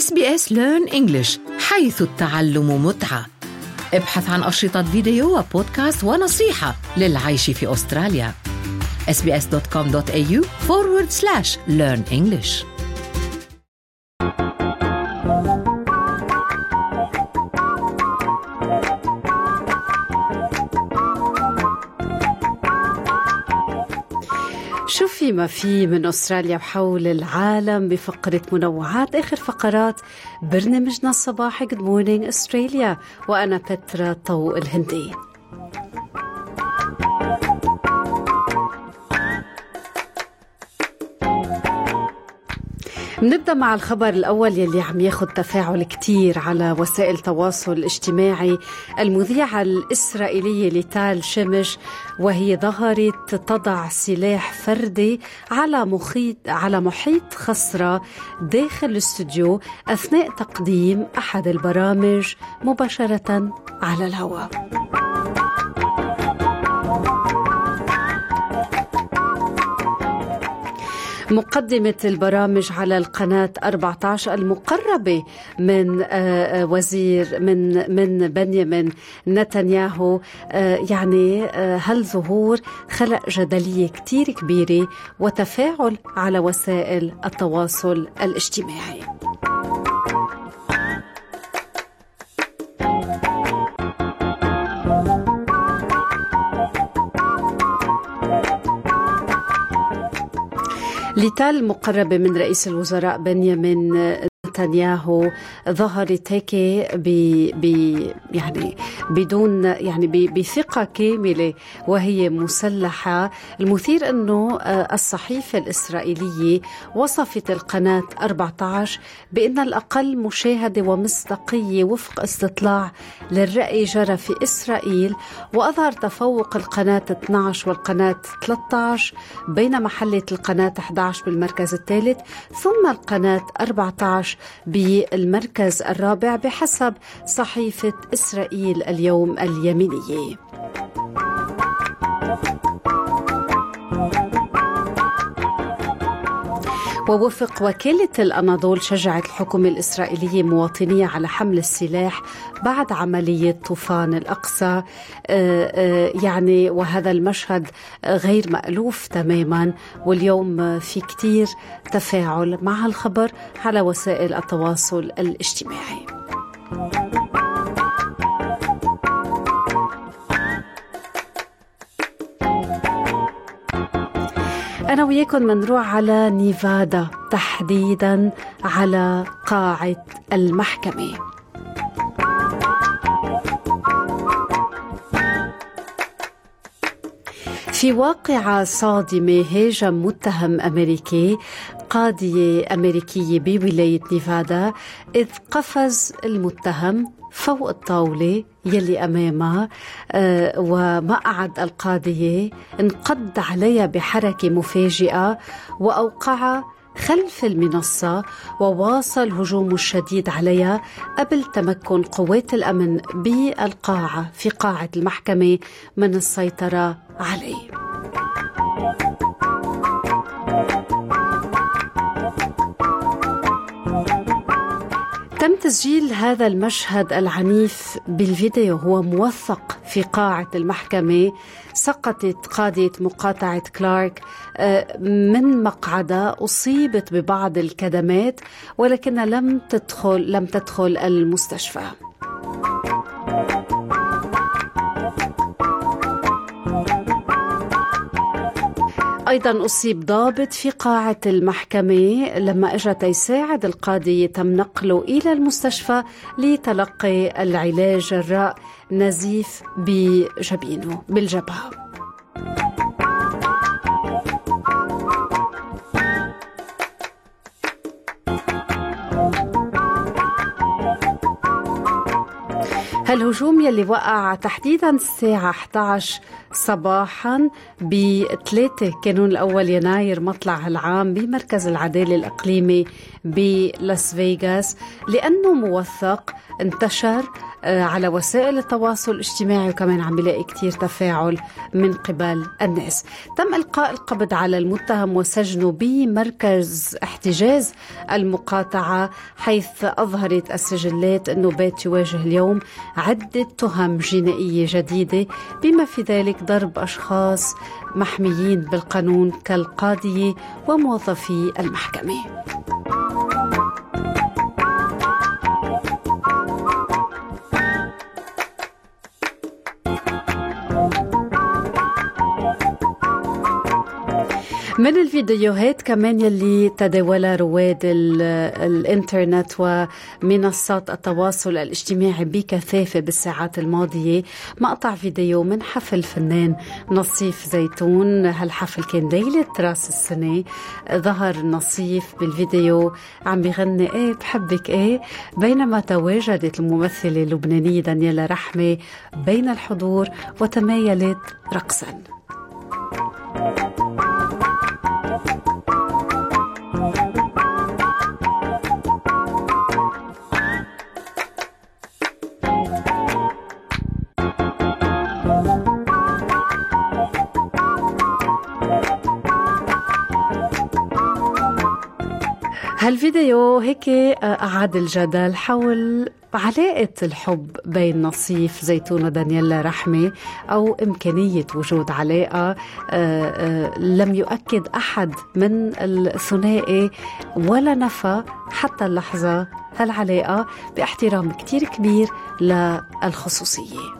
SBS Learn English حيث التعلم متعة. ابحث عن أشرطة فيديو وبودكاست ونصيحة للعيش في أستراليا. Sbs.com.au forward slash learn English. شو في ما في من أستراليا وحول العالم بفقرة منوعات آخر فقرات برنامجنا الصباحي Good Morning Australia وأنا بترا طوق الهندي بنبدأ مع الخبر الأول يلي عم ياخذ تفاعل كتير على وسائل التواصل الاجتماعي المذيعة الإسرائيلية لتال شمش وهي ظهرت تضع سلاح فردي على محيط على محيط خصره داخل الاستوديو أثناء تقديم أحد البرامج مباشرة على الهواء. مقدمة البرامج على القناة 14 المقربة من آه، وزير من من بنيامين نتنياهو. آه، يعني آه، هالظهور خلق جدلية كتير كبيرة وتفاعل على وسائل التواصل الاجتماعي؟ لتال مقربة من رئيس الوزراء بنيامين نتنياهو ظهرت هيك ب يعني بدون يعني بثقة كاملة وهي مسلحة. المثير أنه آه، الصحيفة الإسرائيلية وصفت القناة 14 بأن الأقل مشاهدة ومصداقية وفق استطلاع للرأي جرى في إسرائيل وأظهر تفوق القناة 12 والقناة 13 بينما حلت القناة 11 بالمركز الثالث ثم القناة 14 بالمركز الرابع بحسب صحيفة إسرائيل اليوم اليمينية. ووفق وكالة الأناضول شجعت الحكومة الإسرائيلية مواطنية على حمل السلاح بعد عملية طوفان الأقصى. آه، آه، يعني وهذا المشهد غير مألوف تماما واليوم في كتير تفاعل مع الخبر على وسائل التواصل الاجتماعي. أنا وياكم منروح على نيفادا تحديدا على قاعة المحكمة. في واقعة صادمة هاجم متهم أمريكي قاضية أمريكية بولاية نيفادا إذ قفز المتهم فوق الطاولة يلي أمامها آه، ومقعد القاضية انقض عليها بحركة مفاجئة وأوقعها خلف المنصة وواصل هجومه الشديد عليها قبل تمكن قوات الأمن بالقاعة في قاعة المحكمة من السيطرة عليه. تم تسجيل هذا المشهد العنيف بالفيديو. هو موثق في قاعة المحكمة سقطت قاضية مقاطعة كلارك آه، من مقعدها أصيبت ببعض الكدمات ولكن لم تدخل لم تدخل المستشفى. أيضا أصيب ضابط في قاعة المحكمة لما أجى يساعد القاضي تم نقله إلى المستشفى لتلقي العلاج جراء نزيف بجبينه بالجبهة. هالهجوم يلي وقع تحديدا الساعة 11 صباحا ب 3 كانون الأول يناير مطلع العام بمركز العدالة الإقليمي بلاس فيغاس لأنه موثق انتشر آه، على وسائل التواصل الاجتماعي وكمان عم بلاقي كتير تفاعل من قبل الناس. تم إلقاء القبض على المتهم وسجنه بمركز احتجاز المقاطعة حيث أظهرت السجلات أنه بات يواجه اليوم عدة تهم جنائية جديدة بما في ذلك ضرب أشخاص محميين بالقانون كالقاضية وموظفي المحكمة. من الفيديوهات كمان يلي تداولها رواد الإنترنت ومنصات التواصل الاجتماعي بكثافة بالساعات الماضية مقطع فيديو من حفل فنان نصيف زيتون. هالحفل كان ليلة راس السنة. ظهر نصيف بالفيديو عم بغني إيه بحبك إيه؟ بينما تواجدت الممثلة اللبنانية دانييلا رحمة بين الحضور وتمايلت رقصا. هالفيديو هيك آه، أعاد الجدل حول علاقة الحب بين نصيف زيتون ودانييلا رحمة أو إمكانية وجود علاقة. آه، آه، لم يؤكد أحد من الثنائي ولا نفى حتى اللحظة هالعلاقة باحترام كتير كبير للخصوصية.